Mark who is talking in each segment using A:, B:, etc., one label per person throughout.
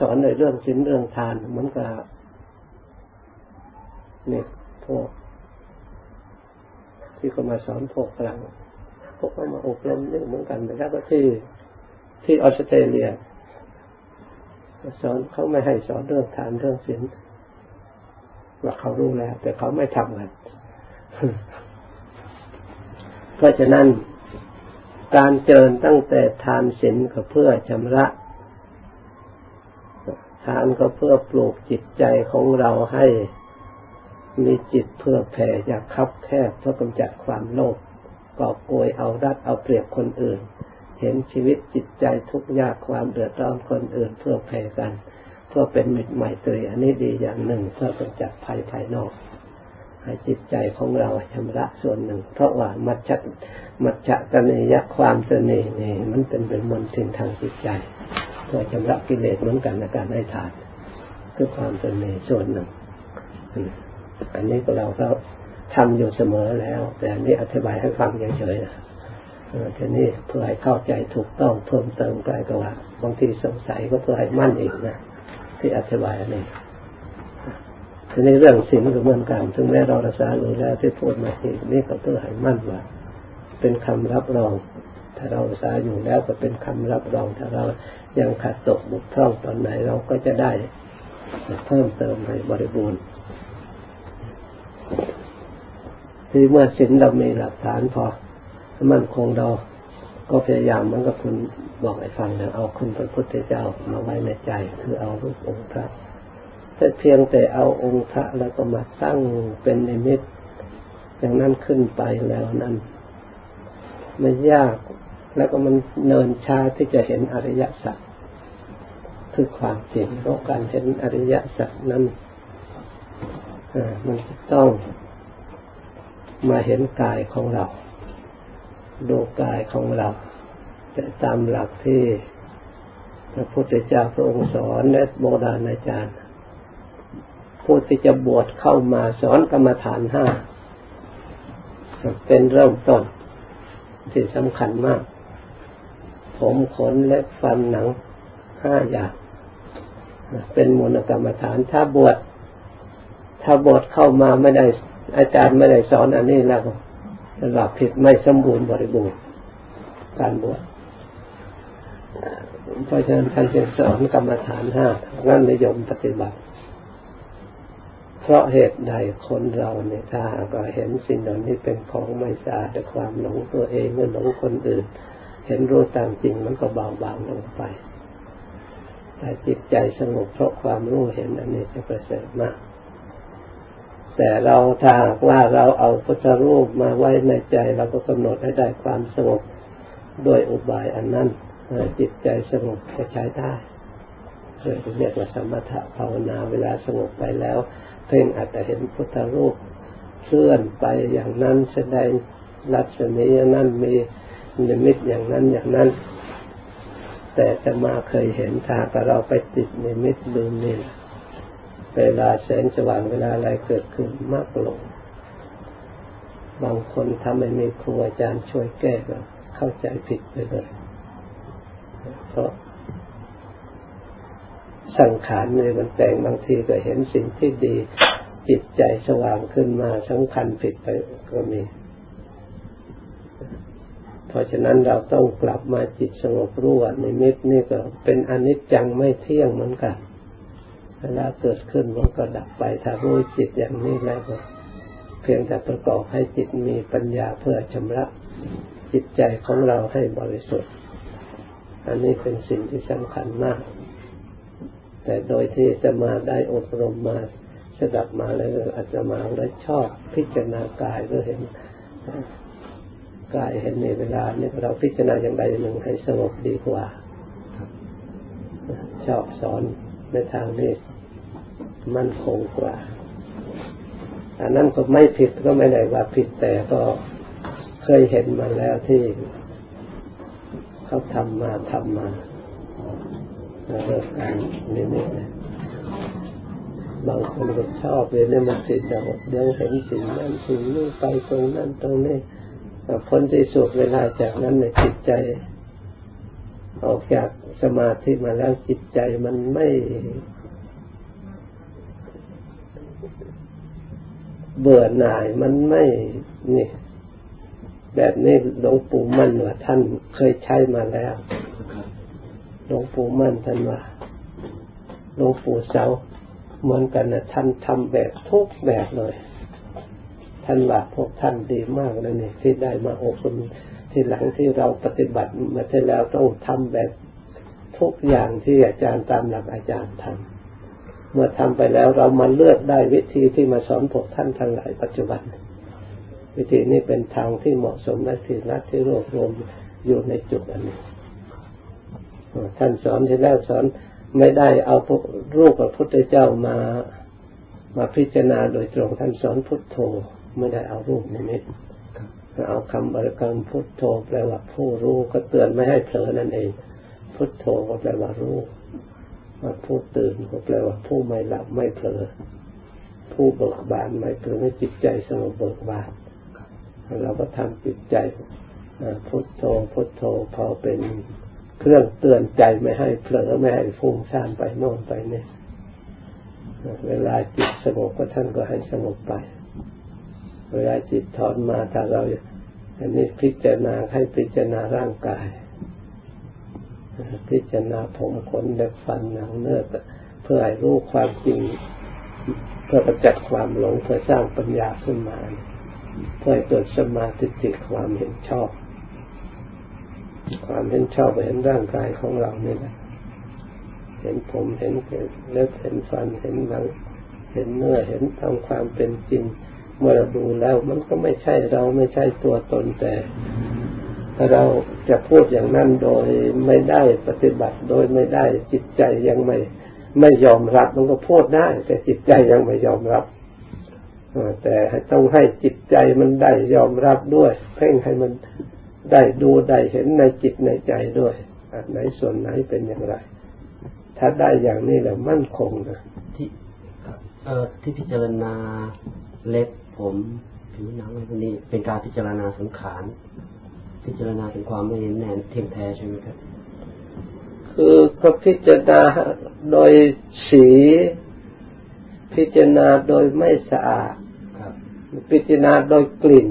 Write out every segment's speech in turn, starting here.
A: สอนในเรื่องศีลเรื่องทานเหมือนกับเนี่ยพวกที่เขามาสอนพวกฝรั่งพวกเขามาอบรมนี่เหมือนกันนะครับก็ที่ที่ออสเตรเลียสอนเขาไม่ให้สอนเรื่องทานเรื่องศีลว่าเขารู้แล้ว แต่เขาไม่ทำกันเพราะฉะนั้นการเจริญตั้งแต่ทานศีลก็เพื่อชำระ ทานก็เพื่อปลูกจิตใจของเราให้มีจิตเพื่อแผ่อยากคับแคบเพื่อกำจัดความโลภกอบโกยเอารัดเอาเปรียบคนอื่น เห็นชีวิตจิตใจทุกยากความเดือดร้อนคนอื่นเพื่อแผ่กัน เพื่อเป็นมิตรใหม่ตรีอันนี้ดีอย่างหนึ่งเพื่อกำจัดภัยภายนอกให้จิตใจของเราชำระส่วนหนึ่ง เพราะว่ามัจฉมัจฉะตนียความตนีนี่มันเป็นเป็นมลทินทางจิตใจ พื่อชำระกิเลสเหมือนกันในการให้ทานคือความตนีส่วนหนึ่ง อันนี้ก็เราก็ทำอยู่เสมอแล้ว แต่อันนี้อธิบายให้ฟังเฉยๆนะทีนี้เพื่อให้เข้าใจถูกต้องเพิ่มเติมกลก็ว่า บางทีสงสัยก็เพื่อให้มั่นอีกนะที่อธิบายอันนี้ทีนี้เรื่องสิ่งก็เหมือนกันถึงแม้เรารักษาอยู่แล้วที่พูดมาอีกนี่ก็เพื่อให้มั่นว่า เป็นคำรับรอง ถ้าเรารักษาอยู่แล้วก็เป็นคำรับรอง ถ้าเรา ยังขาดตกบกพร่องตอนไหนเราก็จะได้เพิ่มเติมให้บริบูรณ์ที่เมื่อศีลเรามีหลักฐานพอมันคงเราก็พยายามมันก็คุณบอกให้ฟังนะเอาคุณพระพุทธเจ้ามาไว้ในใจ คือเอารูปองค์พระแต่เพียงแต่เอาองค์พระแล้วก็มาตั้งเป็นนิมิตอย่างนั้นขึ้นไปแล้วนั้นไมันยาก แล้วก็มันเนินช้าที่จะเห็นอริยสัจคือความจริงเพราะการเห็นอริยสัจนั้นมันต้องมาเห็นกายของเรา ดูกายของเราแต่ตามหลักที่พระพุทธเจ้าพระองค์สอนและโบราณอาจารย์ผู้ที่จะบวชเข้ามาสอนกรรมฐานห้าเป็นเริ่มต้นที่สำคัญมาก ผมขนเล็บฟันหนังห้าอย่างเป็นมูลกรรมฐาน ถ้าบวชถ้าบวชเข้ามาไม่ได้ อาจารย์ไม่ได้สอนอันนี้แล้วระดับผิดไม่สมบูรณ์บริบูรณ์การบวชเพราะฉะนั้นท่านจึงสอนกรรมฐานห้านั่นนิยมปฏิบัติ เพราะเหตุใดคนเราเนี่ยถ้าก็เห็นสิ่งเหล่านี้เป็นของไม่สะอาดความหลงตัวเองเมื่อหลงคนอื่น เห็นรู้ตามจริงมันก็เบาบางลงไป แต่จิตใจสงบเพราะความรู้เห็นอันนี้จะประเสริฐมาก แต่เราถ้าว่าเราเอาพุทธรูปมาไว้ในใจเราก็กำหนดให้ได้ความสงบด้วยอุบายอันนั้นจิตใจสงบก็ใช้ได้เรียกว่าสมถะภาวนาเวลาสงบไปแล้ว เพ่งอาจจะเห็นพุทธรูปเคลื่อนไปอย่างนั้นแสดงลักษณะอย่างนั้นมี นิมิตอย่างนั้นอย่างนั้น แต่จะมาเคยเห็นถ้าเราไปติดนิมิตลืมนี่เวลาแสงสว่างเวลาอะไรเกิดขึ้นมากลง บางคนทำให้มีครูอาจารย์ช่วยแก้ก็เข้าใจผิดไปเลยเพราะสังขารในมันแต่งบางทีก็เห็นสิ่งที่ดีจิตใจสว่างขึ้นมาสำคัญผิดไปก็มี ราะฉะนั้นเราต้องกลับมาจิตสงบรู้ว่านิมิตนี่ก็เป็นอนิจจังไม่เที่ยงเหมือนกันเวลาเกิดขึ้นมันก็ดับไปถ้ารู้จิตอย่างนี้แล้วก็เพียงแต่ประกอบให้จิตมีปัญญาเพื่อชำระจิตใจของเราให้บริสุทธิ์ อันนี้เป็นสิ่งที่สำคัญมาก แต่โดยที่จะมาได้อบรมมาสดับมาแล้วอาจจะมาแล้วชอบพิจารณากายก็เห็น กายเห็นในเวลานี้เราพิจารณาอย่างใดหนึ่งให้สงบดีกว่าชอบสอนในทางนี้มันคงกว่า อันนั้นก็ไม่ผิดก็ไม่ได้ว่าผิดแต่ก็เคยเห็นมาแล้วที่เขาทำมาทำมาเรื่องการนี่นี่บางคนก็ชอบเลยเนี่ยมันติดจะเดี๋ยวเห็นสิ่งนั้นสิ่งนี้ไปตรงนั้นตรงนี้ พ้นที่สุดเวลาจากนั้นในจิตใจ ออกจากสมาธิมาแล้วจิตใจมันไม่เบื่อหน่ายมันไม่นี่ แบบนี้หลวงปู่มั่นว่าท่านเคยใช้มาแล้วหลวงปู่มั่นท่านว่าหลวงปู่เสาเหมือนกันนะท่านทำแบบทุกแบบเลย ท่านว่าพวกท่านดีมากเลยเนี่ยที่ได้มาอบรมที่หลังที่เราปฏิบัติมาที่แล้วต้องทำแบบทุกอย่างที่อาจารย์ตามหลักอาจารย์ทำเมื่อทำไปแล้วเรามาเลือกได้วิธีที่มาสอนพวกท่านทั้งหลายปัจจุบัน วิธีนี้เป็นทางที่เหมาะสมและที่รัดที่รวบรวมอยู่ในจุดอันนี้ท่านสอนที่แล้วสอนไม่ได้เอารูปพระพุทธเจ้ามามาพิจารณาโดยตรงท่านสอนพุทโธ ไม่ได้เอารูปนิมิตเอาคำบริกรรมพุทโธแปลว่าผู้รู้ก็เตือนไม่ให้เผลอนั่นเอง พุทโธก็แปลว่ารู้ว่าผู้ตื่นก็แปลว่าผู้ไม่หลับไม่เผลอ ผู้เบิกบานไม่เผลอไม่จิตใจสงบเบิกบานเราก็ทำจิตใจพุทโธพุทโธพอเป็นเครื่องเตือนใจไม่ให้เผลอไม่ให้ฟุ้งซ่านไปโน่นไปนี่เวลาจิตสงบก็ท่านก็ให้สงบไป เวลาจิตถอนมาถ้าเราอันนี้พิจารณาให้พิจารณาร่างกาย พิจารณาผมขนเล็บฟันหนังเนื้อเพื่อให้รู้ความจริง เพื่อประจักษ์ความหลงเพื่อสร้างปัญญาขึ้นมา เพื่อเกิดสมาธิจิตความเห็นชอบ ความเห็นชอบเห็นร่างกายของเราเนี่ยนะเห็นผมเห็นเล็บเห็นฟันเห็นหนัง เห็นเนื้อเห็นตามความเป็นจริง เมื่อดูแล้วมันก็ไม่ใช่เราไม่ใช่ตัวตนแต่เราจะพูดอย่างนั้นโดยไม่ได้ปฏิบัติโดยไม่ได้จิตใจยังไม่ไม่ยอมรับมันก็พูดได้ แต่จิตใจยังไม่ยอมรับแต่ต้องให้จิตใจมันได้ยอมรับด้วย เพ่งให้มันได้ดูได้เห็นในจิตในใจด้วยไหนส่วนไหนเป็นอย่างไร ถ้าได้อย่างนี้แล้วมั่นคงนะ
B: ที่ที่พิจารณาเล็บ ผมผิวหนังอะไรพวกนี้เป็นการพิจารณาสังขารพิจารณาถึงความไม่เห็นแน่นเที่ยงแท้ใช่ไหมครับ
A: คือก็พิจารณาโดยสี พิจารณาโดยไม่สะอาดพิจารณาโดยกลิ่น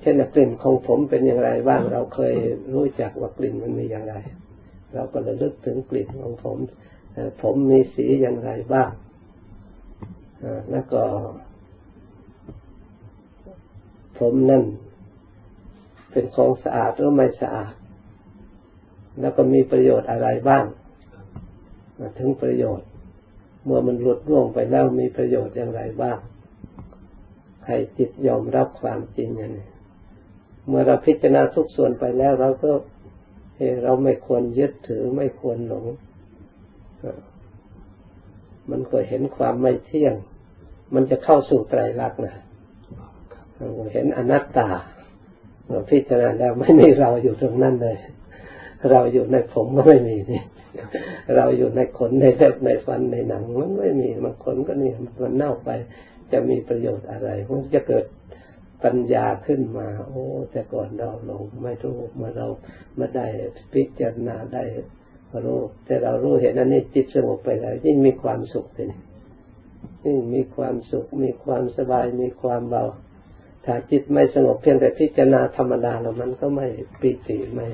A: เช่นกลิ่นของผมเป็นอย่างไรบ้างเราเคยรู้จักว่ากลิ่นมันมีอย่างไร เราก็ระลึกถึงกลิ่นของผม ผมมีสีอย่างไรบ้างแล้วก็ ผมนั่นเป็นของสะอาดหรือไม่สะอาด แล้วก็มีประโยชน์อะไรบ้างถึงประโยชน์ เมื่อมันหลุดร่วงไปแล้วมีประโยชน์อย่างไรบ้างให้จิตยอมรับความจริงอย่างนี้เมื่อเราพิจารณาทุกส่วนไปแล้วเราก็เราไม่ควรยึดถือไม่ควรหลง มันก็เห็นความไม่เที่ยง มันจะเข้าสู่ไตรลักษณ์นะ เห็นอนัตตาเราพิจารณาแล้วไม่มีเราอยู่ตรงนั้นเลย เราอยู่ในผมก็ไม่มีนี่ เราอยู่ในขนในเล็บในฟันในหนัง มันไม่มีมันขนก็นี่มันเน่าไป จะมีประโยชน์อะไรมันจะเกิดปัญญาขึ้นมา โอ้ แต่ก่อนเราหลงไม่รู้เมื่อเรามาได้พิจารณาได้รู้แต่เรารู้เห็นอันนี้จิตสงบไปแล้วยิ่งมีความสุขเลยยิ่งมีความสุข มีความสบายมีความเบา ถ้าจิตไม่สงบเพียงแต่พิจารณาธรรมดาแล้วมันก็ไม่ปีติไม่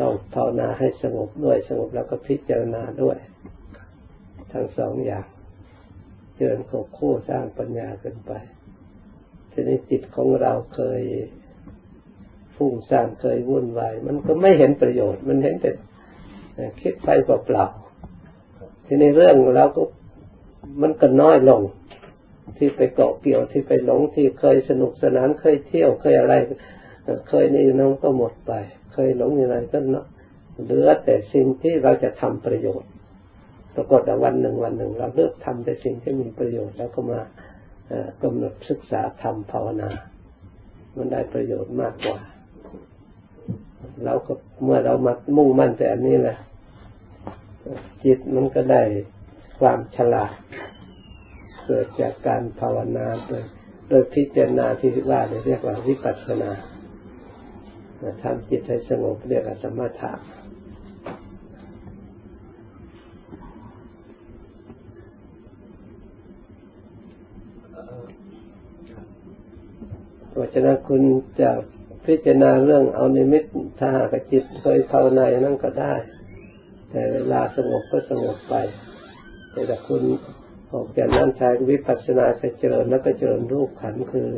A: ต้องภาวนาให้สงบด้วยสงบแล้วก็พิจารณาด้วย ทั้งสองอย่างเจริญควบคู่สร้างปัญญาขึ้นไปทีนี้จิตของเราเคยฟุ้งซ่านเคยวุ่นวายมันก็ไม่เห็นประโยชน์ มันเห็นแต่คิดไปเปล่าๆทีนี้เรื่องเราก็มันก็น้อยลง ที่ไปเกาะเกี่ยวที่ไปหลงที่เคยสนุกสนานเคยเที่ยวเคยอะไร เคยนี่น้องก็หมดไป เคยหลงอย่างไรก็เนาะเหลือแต่สิ่งที่เราจะทำประโยชน์ ปรากฏวันหนึ่งวันหนึ่ง เราเลิกทำแต่สิ่งที่มีประโยชน์แล้วก็มากำหนดศึกษาธรรมภาวนา มันได้ประโยชน์มากกว่า เราก็เมื่อเรามามุ่งมั่นแต่อันนี้แหละจิตมันก็ได้ความฉลาด เกิดจากการภาวนาโดยโดยพิจารณาที่ว่าเรียกว่าวิปัสสนาทำจิตให้สงบเรียกว่าสมถะเพราะฉะนั้นคุณจะพิจารณาเรื่องเอานิมิตถ้าหากจิตเคยเข้าในนั่นก็ได้ แต่เวลาสงบก็สงบไป แต่คุณ ออกจากนั้นใช้วิปัสสนาเจริญแล้วก็เจริญรูปขันคือ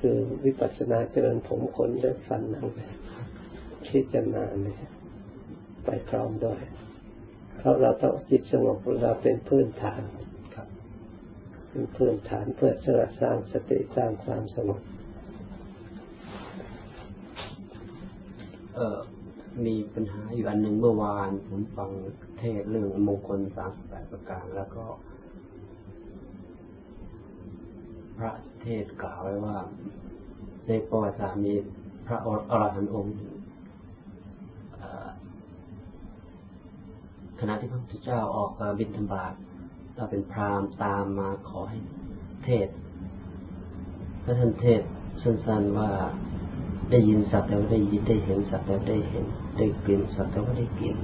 A: คือวิปัสสนาเจริญผมขนและฟันนั่งพิจารณาเนี่ยไปพร้อมด้วย เพราะเราต้องจิตสงบเราเป็นพื้นฐานครับเป็นพื้นฐานเพื่อสร้างสติสร้างความสงบ
B: เออมีปัญหาอยู่อันหนึ่งเมื่อวานผมฟังเทศเรื่องมงคลสามแปดประการแล้วก็ พระเทศกล่าวไว้ว่า ในประวัติศาสตร์มีพระอรหันต์องค์ขณะที่พระพุทธเจ้าออกบินธบาตเราเป็นพราหมณ์ตามมาขอให้เทศพระท่านเทศสั้นๆว่าได้ยินสัตว์แต่ว่าได้ยินได้เห็นสัตว์แต่ว่าได้เห็น ได้กลิ่นสัตว์แต่ว่าได้กลิ่น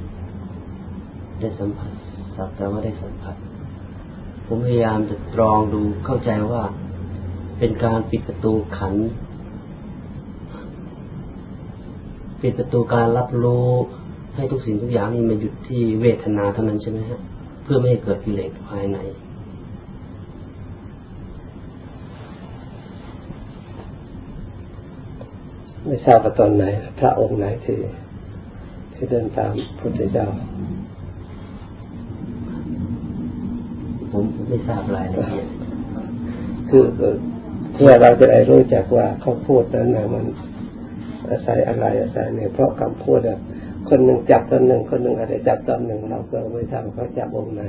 B: ได้สัมผัสสัตว์แต่ว่าได้สัมผัสผมพยายามจะตรองดูเข้าใจว่า เป็นการปิดประตูขัน ปิดประตูการรับรู้ให้ทุกสิ่งทุกอย่างนี่มันหยุดที่เวทนาเท่านั้นใช่ไหมฮะเพื่อไม่ให้เกิดกิเลสภายใน
A: ไม่ทราบว่าตอนไหน พระองค์ไหนที่ที่เดินตามพุทธเจ้า
B: ผมไม่ทราบรายละเอียด
A: คือ เพื่อเราจะได้รู้จักว่าเขาพูดนั้นนะมันอาศัยอะไรอาศัยเนี่ยเพราะคำพูดอะคนหนึ่งจับตอนหนึ่งคนหนึ่งอาจจะจับตอนหนึ่งเราก็ไม่ทำเขาจับองค์ไหน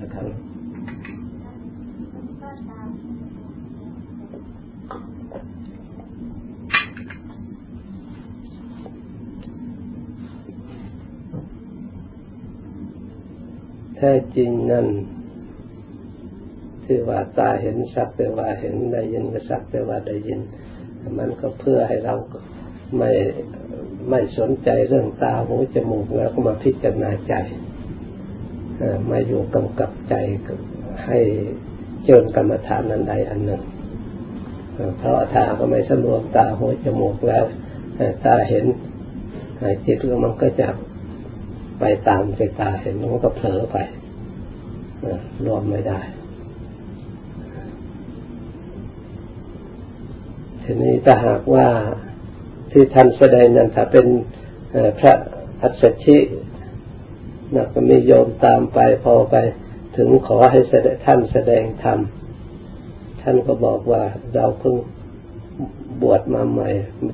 A: นะครับแท้จริงนั่น ที่ว่าตาเห็นสักแต่ว่าเห็นได้ยินก็สักแต่ว่าได้ยิน มันก็เพื่อให้เราไม่ไม่สนใจเรื่องตาหูจมูกแล้วก็มาพิจารณาใจมาอยู่กำกับใจให้เจริญกรรมฐานนันใดอันหนึ่งเพราะถ้าก็ไม่สำรวมตาหูจมูกแล้วตาเห็นจิตมันก็จะไปตามใจตาเห็นมันก็เผลอไปรวมไม่ได้ ทีนี้ถ้าหากว่าที่ท่านแสดงนั้นถ้าเป็นพระอัศชินะก็มีโยมตามไปพอไปถึงขอให้ท่านแสดงธรรมท่านก็บอกว่าเราเพิ่งบวชมาใหม่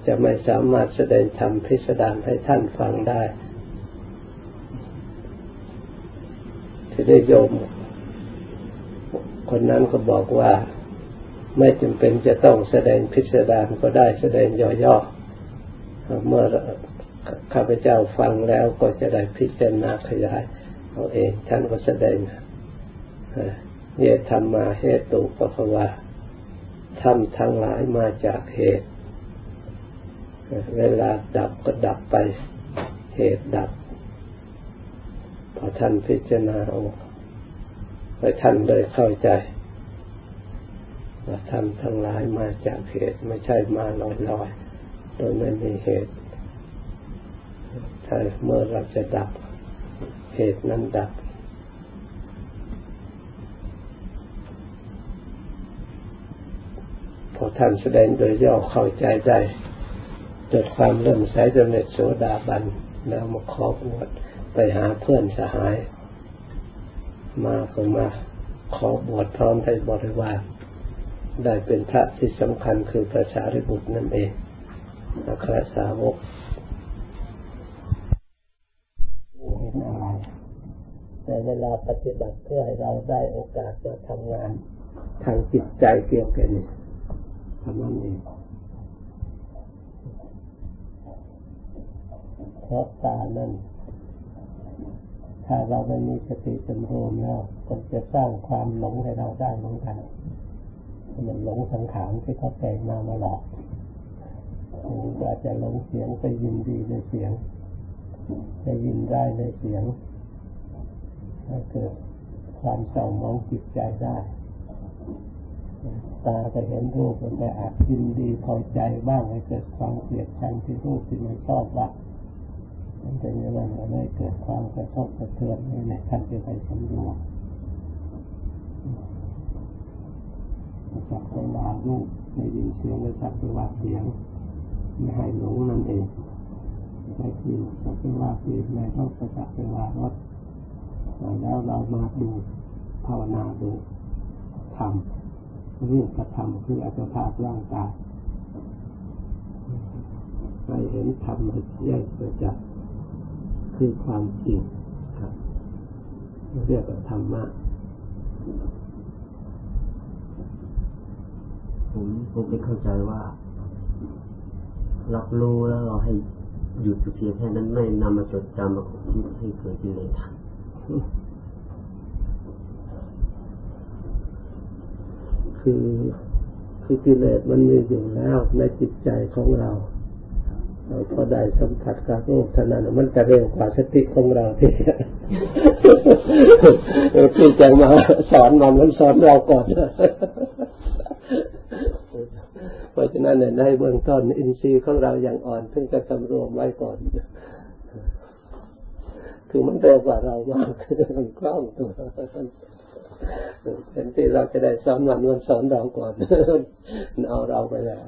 A: จะไม่สามารถแสดงธรรมพิสดารให้ท่านฟังได้ที่ได้โยม คนนั้นก็บอกว่า ไม่จำเป็นจะต้องแสดงพิสดารก็ได้แสดงย่อๆเมื่อข้าพเจ้าฟังแล้วก็จะได้พิจารณาขยายเอาเองท่านก็แสดงเยธรรมมาเหตุปภวาทำทั้งหลายมาจากเหตุ เวลาดับก็ดับไป เหตุดับ พอท่านพิจารณาเอาไปท่านเลยเข้าใจ ว่าทำทั้งหลายมาจากเหตุไม่ใช่มาลอยลอยโดยไม่มีเหตุถ้าเมื่อเราจะดับเหตุนั้นดับ พอท่านแสดงโดยย่อเข้าใจได้จดความเริ่มใสจนเนตโสดาบันแล้วมาขอบวชไปหาเพื่อนสหาย มาก็มาขอบวชพร้อมได้บริวาร ได้เป็นพระที่สำคัญคือพระสารีบุตรนั่นเองอัครสาวกเห็นอะไรในเวลาปฏิบัติเพื่อให้เราได้โอกาสจะทำงานทางจิตใจเกี่ยวกันนี่ทำนั่นเองเพราะตานั้นถ้าเราไม่มีสติสำรวมแล้วก็จะสร้างความหลงให้เราได้เหมือนกัน มันหลงสังขารที่เขาแต่งมามาหลอกว่าจจะหลงเสียงไปยินดีในเสียงจะยินได้ในเสียงให้เกิดความเศร้ามองจิตใจได้ ตาจะเห็นรูปมันจะอาจยินดีพอใจบ้างให้เกิดความเกลียดชังที่รูปที่ไม่ชอบบ้างมันจะมีอะไรมาได้เกิดความกระทบกระเทือนในี่แหละท่านจะไปสำรวจ จับเวลารูปในยินเสียงและจับเวลาเสียง ไม่ให้หลงนั่นเองใช้ที่จับเวลาเสียงในรถจับเวลารถแล้วเรามาดูภาวนาดูทำเรื่องกระทำคืออัตภาพร่างกายไปเห็นธรรมแยกประจักษ์คือความจริงครับเรียกว่าธรรมะ
B: ผมผมไม่เข้าใจว่า รับรู้แล้วเราให้หยุดเพียงแค่นั้นไม่นำมาจดจำมาคิดให้เกิดกิเลส
A: คือคือกิเลสมันมีอยู่แล้วในจิตใจของเราเราพอได้สัมผัสกับรูปเท่านั้นมันจะเร็วกว่าสติของเราที่ที่จะมาสอนมันมันสอนเราก่อน เพราะฉะนั้นในเบื้องต้นอินทรีย์ของเราอย่างอ่อนซึ่งจะสำรวมไว้ก่อน คือมันเร็วกว่าเรามากมันคล่องตัวเป็นที่เราจะได้สอนมันมันสอนเราก่อนเอาเราไปแล้ว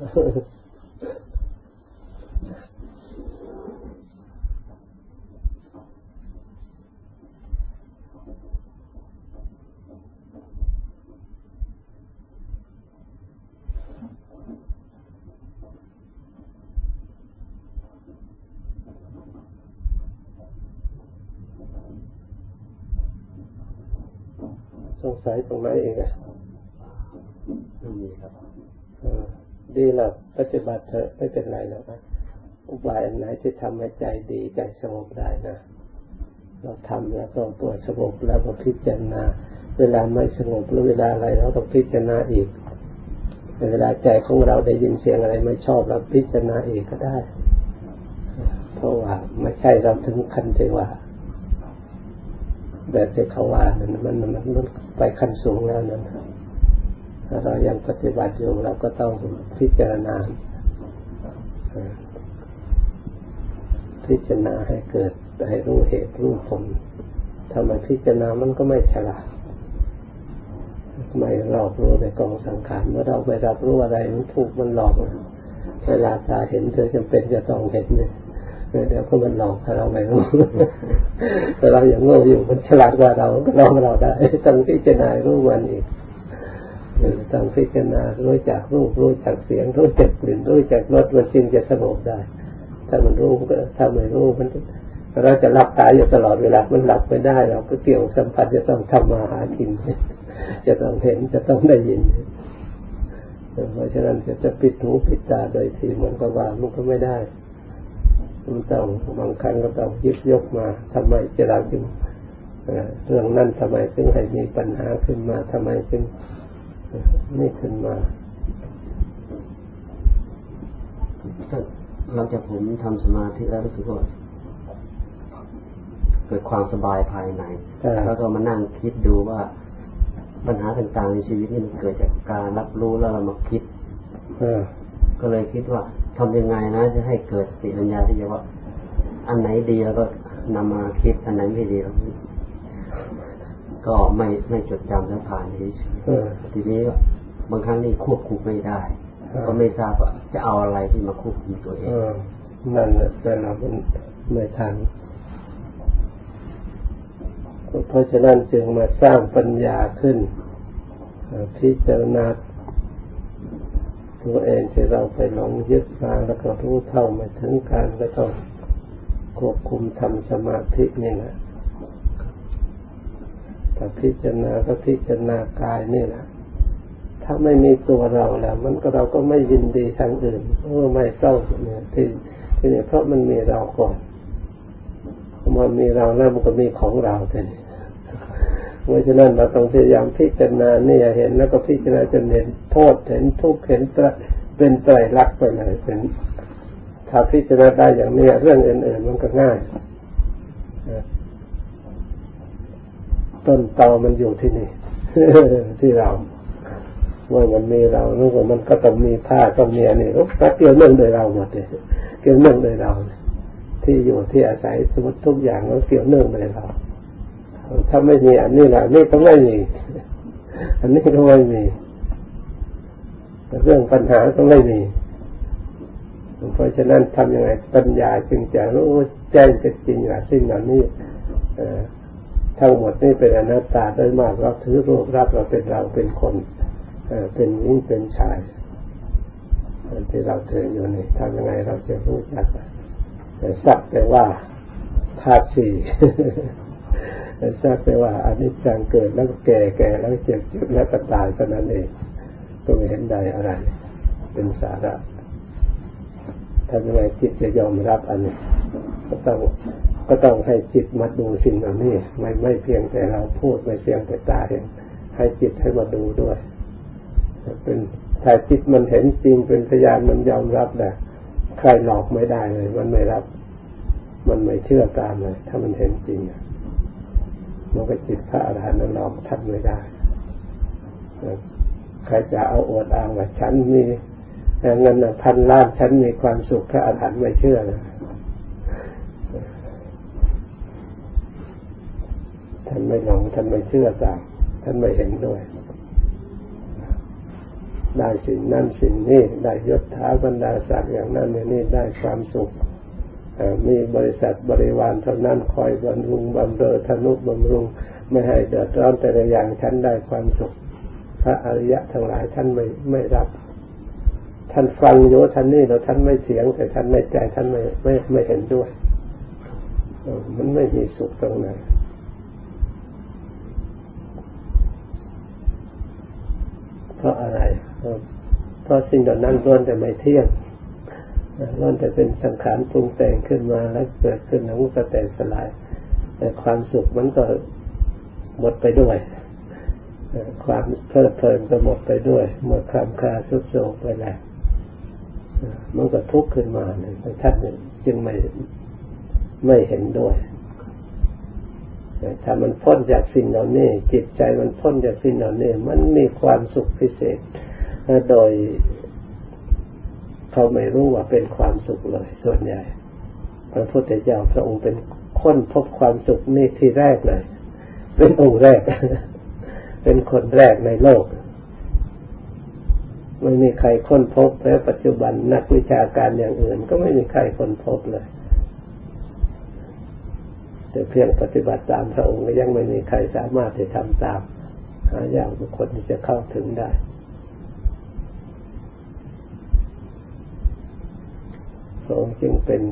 A: สงสัยตรงไหนเองอะ
B: ไม่มีครับ
A: ดีแล้วปฏิบัติเถอะไม่เป็นไรแล้วนะอุบายอันไหนที่ทำให้ใจดีใจสงบได้นะเราทำแล้วก็ตัวสงบแล้วก็พิจารณา เวลาไม่สงบหรือเวลาอะไรเราต้องพิจารณาอีกเวลาใจของเราได้ยินเสียงอะไรไม่ชอบเราพิจารณาอีกก็ได้ เพราะว่าไม่ใช่เราถึงขั้นที่ว่า แบบที่เขาว่านั้นมันมันมันไปขั้นสูงแล้วนั้นถ้าเรายังปฏิบัติอยู่เราก็ต้องพิจารณาพิจารณาให้เกิดให้รู้เหตุรู้ผลทำไมพิจารณามันก็ไม่ฉลาดไม่รอบรู้ในกองสังขารเมื่อเราไปรับรู้อะไรมันถูกมันหลอกเวลาตาเห็นเธอจำเป็นจะต้องเห็นเนี่ย เดี๋ยวก็มันหลอกเราไม่รู้แต่เราอย่างโง่อยู่มันฉลาดกว่าเราก็ลอกเราได้ต้องพิจารณารู้มันอีกต้องพิจารณารู้จักรูปรู้จักเสียง รู้จักกลิ่นรู้จักรสมันจึงจะสงบได้ ถ้ามันรู้ก็ถ้าไม่รู้มันเราจะหลับตาอยู่ตลอดเวลา มันหลับไม่ได้ เราก็เกี่ยวสัมผัสจะต้องทำมาหากิน จะต้องเห็นจะต้องได้ยินเพราะฉะนั้นจะจะปิดหูปิดตาโดยที่มันก็ว่ามันก็ไม่ได้ มันต้องบางครั้งก็ต้องยิบยกมาทำไมจะเราจึงเรื่องนั้นทำไมจึงให้มีปัญหาขึ้นมาทำไมจึงนี่ขึ้นมา
B: หลังจากผมทำสมาธิแล้วรู้สึกว่าเกิดความสบายภายในแล้วก็มานั่งคิดดูว่าปัญหาต่างๆในชีวิตนี่มันเกิดจากการรับรู้แล้วเรามาคิดก็เลยคิดว่า ทำยังไงนะจะให้เกิดสติปัญญาที่จะว่า อันไหนดีแล้วก็นำมาคิดอันไหนไม่ดีแล้วก็ไม่ไม่จดจำแล้วผ่านนี้ทีนี้บางครั้งนี่ควบคุมไม่ได้ ก็ไม่ทราบว่าจะเอาอะไรที่มาควบคุมตัวเอง
A: นั่นแหละแต่เราไม่ทันเพราะฉะนั้นจึงมาสร้างปัญญาขึ้นพิจารณา ตัวเองที่เราไปหลงยึดมาแล้วก็รู้เท่าไม่ถึงการก็ต้องควบคุมทำสมาธินี่แหละถ้าพิจารณาก็พิจารณากายนี่แหละถ้าไม่มีตัวเราแล้ว มันก็เราก็ไม่ยินดีทางอื่นเออไม่เศร้าเนี่ยที่ที่นี่ยเพราะมันมีเราก่อนพอมันมีเราแล้วมันก็มีของเราแต่นี่ เพราะฉะนั้นเราต้องพยายามพิจารณาเนี่ยเห็นแล้วก็พิจารณาจนเห็นโทษเห็นทุกข์เห็นเป็นไตรลักษณ์ไปเลยเป็นถ้าพิจารณาได้อย่างนี้เรื่องอื่นๆมันก็ง่ายต้นตอมันอยู่ที่นี่ที่เราเมื่อมันมีเรานึกว่ามันก็ต้องมีผ้าต้องมีอันนี้ก็เกี่ยวเนื่องโดยเราหมดเลยเกี่ยวเนื่องโดยเรา ที่อยู่ที่อาศัยสมมติทุกอย่างมันเกี่ยวเนื่องโดยเรา ถ้าไม่มีอันนี้ละนี่ก็ไม่มี อันนี้ก็ไม่มีเรื่องปัญหาก็ไม่มี เพราะฉะนั้นทำยังไงปัญญาจึงจะรู้แจ้งเป็นจริงว่าสิ่งเหล่านี้ทั้งหมดนี่เป็นอนัตตาโดยมากเราถือรูปรับเราเป็นเราเป็นคนเป็นหญิงเป็นชายที่เราถืออยู่นี่ทำยังไงเราจะรู้จักแต่สักแต่ว่าธาตุสี่ สักแต่ว่าอันิจจังเกิดแล้วก็แก่แก่แล้วเจ็บเจ็บแล้วก็ตายเท่านั้นเองก็ไม่เห็นใดอะไร เป็นสาระทำยังไงจิตจะยอมรับอันนี้ก็ต้องก็ต้องให้จิตมาดูสิ่งเหล่านี้ไม่ไม่เพียงแต่เราพูดไม่เพียงแต่ตาเห็นให้จิตให้มาดูด้วยเป็นถ้าจิตมันเห็นจริงเป็นพยานมันยอมรับแหละใครหลอกไม่ได้เลย มันไม่รับ มันไม่เชื่อตามเลย ถ้ามันเห็นจริง มันก็จิตพระอรหันต์หลอกท่านไม่ได้ใครจะเอาอวดอ้างว่าฉันมีเงินพันล้านฉันมีความสุขพระอรหันต์ไม่เชื่อเลยท่านไม่หลงท่านไม่เชื่อตามท่านไม่เห็นด้วย ได้สิ่งนั้นสิ่งนี้ได้ยศถาบรรดาศักดิ์อย่างนั้นอย่างนี้ได้ความสุข มีบริษัทบริวารเท่านั้นคอยบำรุงบำเรอธนุบำรุง ไม่ให้เดือดร้อนแต่ละอย่างฉันได้ความสุข พระอริยะทั้งหลายท่านไม่ไม่รับ ท่านฟังโยท่านนี่แล้วท่านไม่เสียง แต่ท่านไม่ใจท่านไม่ไม่ไม่เห็นด้วยมันไม่มีสุขตรงไหนเพราะอะไรเพราะสิ่งเหล่านั้นล้วนแต่ไม่เที่ยง ล้วนแต่เป็นสังขารปรุงแต่งขึ้นมาแล้วเกิดขึ้นแล้วก็แตกสลาย แต่ความสุขมันก็หมดไปด้วย ความเพลิดเพลินก็หมดไปด้วยเมื่อคำคาสุดโศกไปแล้วมันก็ทุกข์ขึ้นมาเนี่ยท่านจึงไม่ไม่เห็นด้วยถ้ามันพ้นจากสิ่งเหล่านี้จิตใจมันพ้นจากสิ่งเหล่านี้มันมีความสุขพิเศษโดย เขาไม่รู้ว่าเป็นความสุขเลย ส่วนใหญ่ พระพุทธเจ้าพระองค์เป็นคนพบความสุขนี่ที่แรกเลย เป็นองค์แรก เป็นคนแรกในโลกไม่มีใครค้นพบแล้วปัจจุบันนักวิชาการอย่างอื่น ก็ไม่มีใครค้นพบเลยแต่เพียงปฏิบัติตามพระองค์ก็ยังไม่มีใครสามารถจะทำตามหาอย่างบุคคลที่จะเข้าถึงได้ ระองค์จึงเป็น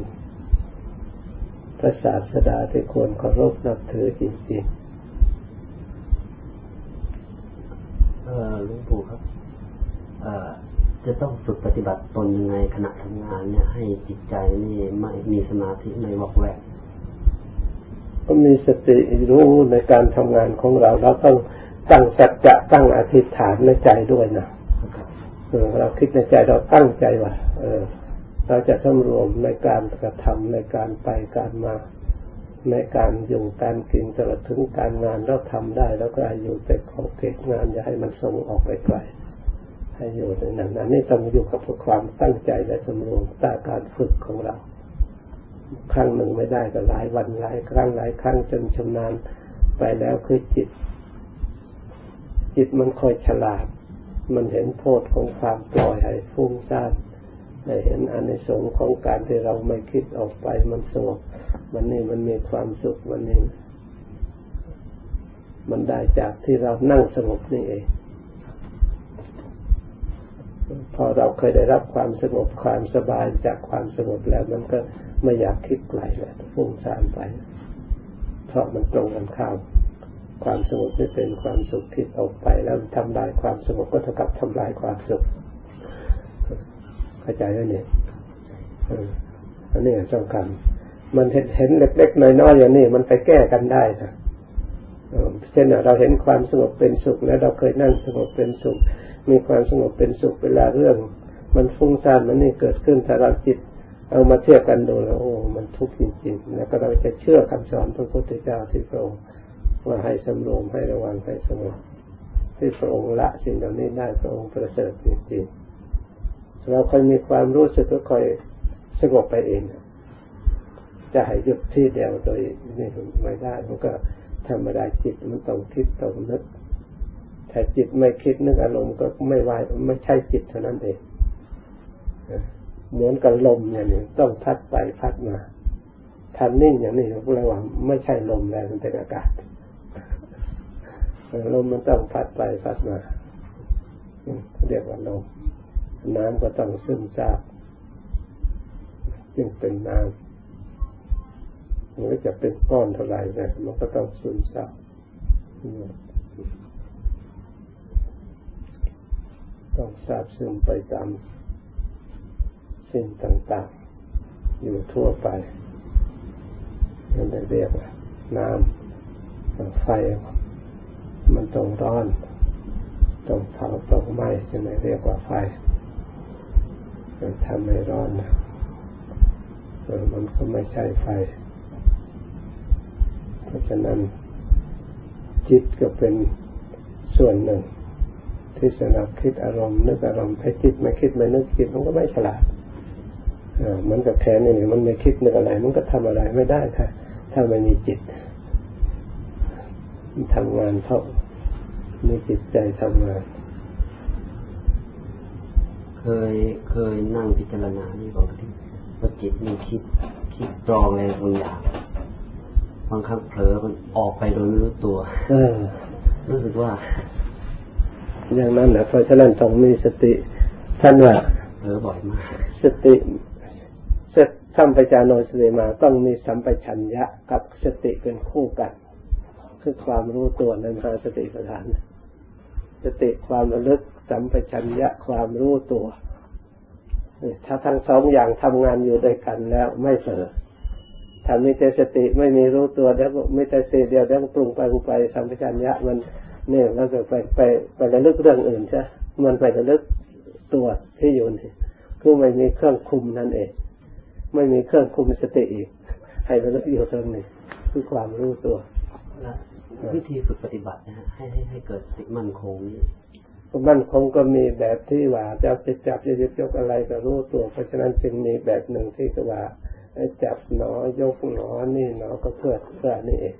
A: พระศาสดาที่ควรเคารพนับถือจริงๆ
B: หลวงปู่ครับจะต้องฝึกปฏิบัติตนยังไงขณะทำงานเนี่ย ให้จิตใจนี่ไม่มีสมาธิไม่วอกแวก
A: ก็มีสติรู้ในการทำงานของเราเราต้องตั้งสัจจะตั้งอธิษฐานในใจด้วยนะเราคิดในใจเราตั้งใจว่าเออ เราจะสำรวมในการกระทำในการไปการมาในการอยู่การกินตลอดถึงการงานเราทำได้ แล้วก็อยู่แต่ขอบเขตงานอย่าให้มันส่งออกไปไกลให้อยู่ในนั้นอันนี้ต้องอยู่กับความตั้งใจและสำรวมตาการฝึกของเรา ครั้งหนึ่งไม่ได้ก็หลายวันหลายครั้งหลายครั้งจนชำนาญไปแล้วคือจิต จิตมันคอยฉลาด มันเห็นโทษของความปล่อยให้ฟุ้งซ่าน ได้เห็นอานิสงส์ของการที่เราไม่คิดออกไปมันสงบมันนี่มันมีความสุขมันนี่มันได้จากที่เรานั่งสงบนี่เอง พอเราเคยได้รับความสงบความสบายจากความสงบแล้ว มันก็ไม่อยากคิดไกลเลยฟุ้งซ่านไป เพราะมันตรงกันข้ามความสงบไม่เป็นความสุขคิดออกไปแล้วทำลายความสงบก็เท่ากับทำลายความสุข เข้าใจไหมเนี่ยอันนี้สำคัญ มันเห็นเห็นเล็กๆน้อยๆอย่างนี้มันไปแก้กันได้นะเช่นเราเห็นความสงบเป็นสุขแล้วเราเคยนั่งสงบเป็นสุข มีความสงบเป็นสุขเวลาเรื่อง มันฟุ้งซ่านมันนี่เกิดขึ้นถ้าเราจิตเอามาเทียบกันดูแล้วโอ้มันทุกข์จริงๆ แล้วก็เราจะเชื่อคำสอนพระพุทธเจ้าที่พระองค์ว่าให้สำรวมให้ระวังให้สงบที่พระองค์ละสิ่งเหล่านี้ได้พระองค์ประเสริฐจริงๆ เราคอยมีความรู้สึกก็คอยสงบไปเอง จะให้หยุดที่เดียวโดยนี่ไม่ได้มันก็ธรรมดาจิตมันต้องคิดต้องนึกถ้าจิตไม่คิดนึกอารมณ์ก็ไม่ไหวไม่ใช่จิตเท่านั้นเองเหมือนกับลมอย่างนี้ต้องพัดไปพัดมาทันนิ่งอย่างนี้เราเรียกว่าไม่ใช่ลมแล้วมันเป็นอากาศลมมันต้องพัดไปพัดมาเรียกว่าลม น้ำก็ต้องซึมซาบจึงเป็นน้ำมันก็จะเป็นก้อนเท่าไหร่นะมันก็ต้องซึมซาบต้องซาบซึมไปตามสิ่งต่างๆ อยู่ทั่วไปนั่นเรียกว่า น้ำไฟ มันต้องร้อน ต้องเผาต้องไหม้จะไม่เรียกว่าไฟ ทำไม่ร้อนนะมันก็ไม่ใช่ไฟ เพราะฉะนั้นจิตก็เป็นส่วนหนึ่ง ที่สนับคิดอารมณ์นึกอารมณ์ให้จิตไม่คิดไม่นึกจิตมันก็ไม่ฉลาดมือนกับแขนนี่มันไม่คิดนึกอะไร มันก็ทำอะไรไม่ได้ถ้าถ้าไม่มีจิตทำงานเพรามีจิตใจทำงาน
B: เคยเคยนั่งพิจารณานี่บอกที่ว่าจิตมันคิดคิดตรองอะไรบางอย่างบางครั้งเผลอมันออกไปโดยไม่รู้ตัว
A: เออ
B: รู้สึกว่า
A: อย่างนั้นนะเพราะฉะนั้นต้องมีสติ ท่านว่า
B: เผลอบ่อยมาก
A: สติสัมปจานโนสติมาต้องมีสัมปชัญญะกับสติเป็นคู่กัน คือความรู้ตัวในมหาสติปัฏฐาน สติความระลึก สัมปชัญญะความรู้ตัว ถ้าทั้งสองอย่างทำงานอยู่ด้วยกันแล้วไม่เผลอถ้ามีแต่สติไม่มีรู้ตัวแล้วไม่แต่สติเดียวแล้วปรุงไปปรุงไปสัมปชัญญะมันเนี่ยเราจะไปไปไประลึกเรื่องอื่นใช่มันไประลึกตัวที่อยู่นี่คือไม่มีเครื่องคุมนั่นเอง ไม่มีเครื่องคุมสติอีก ให้ระลึกอยู่ตรงนี้คือความรู้ตัว
B: วิธีฝึกปฏิบัตินะฮะให้ให้ให้เกิดสติมั่นคงนี่
A: มันคงก็มีแบบที่ว่าจะไปจับจะยึดยกอะไรก็รู้ตัว เพราะฉะนั้นจึงมีแบบหนึ่งที่ว่าจับหนอยกหนอนี่หนอก็เพื่อเพื่อนี่เอง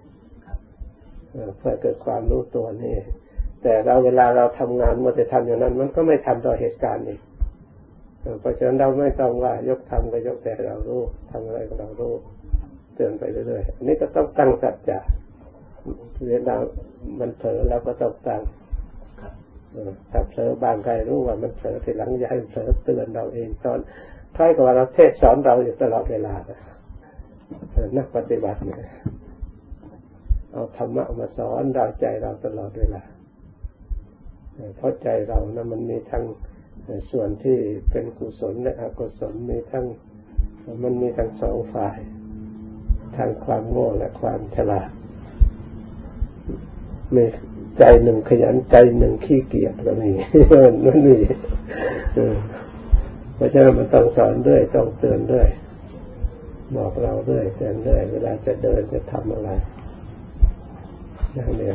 A: เพื่อเกิดความรู้ตัวนี่ แต่เราเวลาเราทำงานเมื่อจะทำอย่างนั้น มันก็ไม่ทำต่อเหตุการณ์อีกเพราะฉะนั้นเราไม่ต้องว่ายกทำก็ยกแต่เรารู้ทำอะไรก็เรารู้เตือนไปเรื่อยๆอันนี้ก็ต้องตั้งสัจจะเวลามันเผลอเราก็ต้องตั้ง ถ้าเผลอบางใครรู้ว่ามันเผลอทีหลังอย่าให้เผลอเตือนเราเองตอนคล้ายกับว่าเราเทศสอนเราอยู่ตลอดเวลานักปฏิบัติเนี่ยเอาธรรมะมาสอนเราใจเราตลอดเวลาเพราะใจเรานะมันมีทั้งส่วนที่เป็นกุศลและอกุศลมีทั้งมันมีทั้งสองฝ่ายทางความโง่และความฉลาดมี ใจหนึ่งขยันใจหนึ่งขี้เกียจก็มีมันมีเพราะฉะนั้นมันต้องสอนด้วยต้องเตือนด้วย บอกเราด้วยเตือนด้วย เวลาจะเดินจะทำอะไรอย่างนี้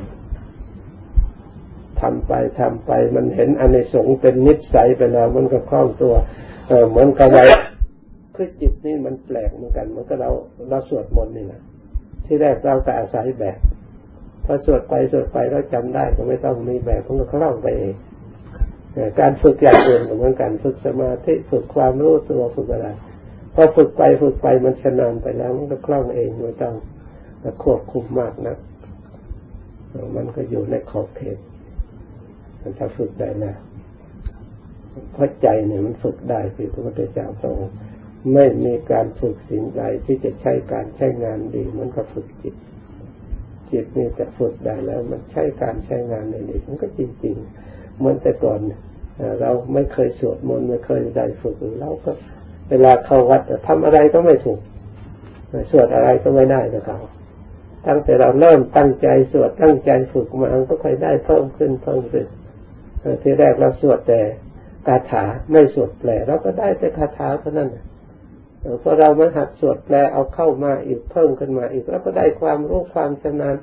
A: ทำไปทำไปมันเห็นอันในสงเป็นนิสัยไปแล้ว มันก็คล่องตัวเออเหมือนกับว่าคือจิตนี่มันแปลกเหมือนกันเหมือนกับเราเราสวดมนต์นี่นะที่แรกเราแต่อาศัยแบบ พอสวดไปสวดไปเราจำได้ก็ไม่ต้องมีแบบมันก็คล่องไปเองการฝึกอย่างอื่นเหมือนกันฝึกสมาธิฝึกความรู้ตัวฝึกอะไรพอฝึกไปฝึกไปมันชำนาญไปแล้ว มันก็คล่องเองไม่ต้องควบคุมมากนะมันก็อยู่ในขอบเขตมันจะฝึกได้นะเพราะใจเนี่ยมันฝึกได้คือพระพุทธเจ้าทรงไม่มีการฝึกสิ่งใดที่จะใช้การใช้งานดีมันก็ฝึกจิต จิตเนี่ยจะฝึกได้แล้ว มันใช้การใช้งานในดีมันก็จริง ๆ เหมือนแต่ก่อนเราไม่เคยสวดมนต์ไม่เคยได้ฝึกเราก็ เวลาเข้าวัดทำอะไรก็ไม่ถูกสวดอะไรก็ไม่ได้นะครับตั้งแต่เราเริ่มตั้งใจสวดตั้งใจฝึกมาก็ค่อยได้เพิ่มขึ้นเพิ่มขึ้นทีแรกเราสวดแต่คาถาไม่สวดแปลเราก็ได้แต่คาถาเท่านั้น พอเรามาหัดสวดแปลเอาเข้ามาอีกเพิ่มขึ้นมาอีก แล้วก็ได้ความรู้ความชำนาญ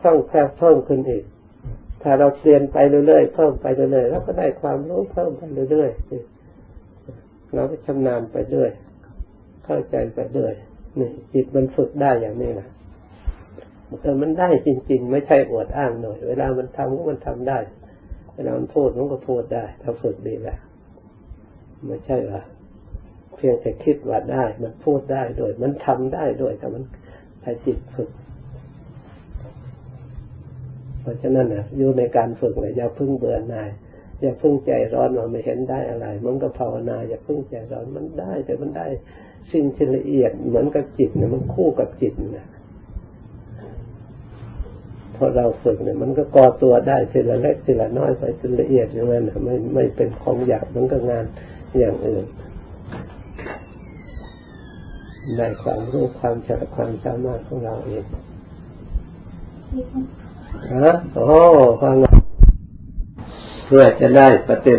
A: คล่องแคล่วเพิ่มขึ้นอีก ถ้าเราเรียนไปเรื่อยๆเพิ่มไปเรื่อยๆแล้วก็ได้ความรู้เพิ่มไปเรื่อยๆเราก็ชำนาญไปเรื่อยเข้าใจไปเรื่อยนี่จิตมันฝึกได้อย่างนี้แหละแต่มันได้จริง ๆ ไม่ใช่อวดอ้างหน่อย เวลามันทำก็มันทำได้เวลามันพูดมันก็พูดได้ถ้าฝึกดีแหละไม่ใช่ว่า เพียงแต่คิดว่าได้ มันพูดได้ด้วยมันทำได้ด้วยแต่มันถ้าจิตฝึก เพราะฉะนั้นนะอยู่ในการฝึกเลยอย่าพึ่งเบื่อหน่ายอย่าพึ่งใจร้อนว่าไม่เห็นได้อะไร มันก็ภาวนา อย่าพึ่งใจร้อนมันได้ แต่มันได้สิ่งที่ละเอียดเหมือนกับจิตเนี่ยมันคู่กับจิตนะพอเราฝึกเนี่ย มันก็ก่อตัวได้ทีละเล็กทีละน้อยไปทีละเอียดอย่างนั้นไม่ไม่เป็นของหยาบมันก็งานอย่างอื่น ได้ความรู้ความฉลาดความสามารถของเราเองฮะโอ้ฟังเพื่อจะได้ปฏิ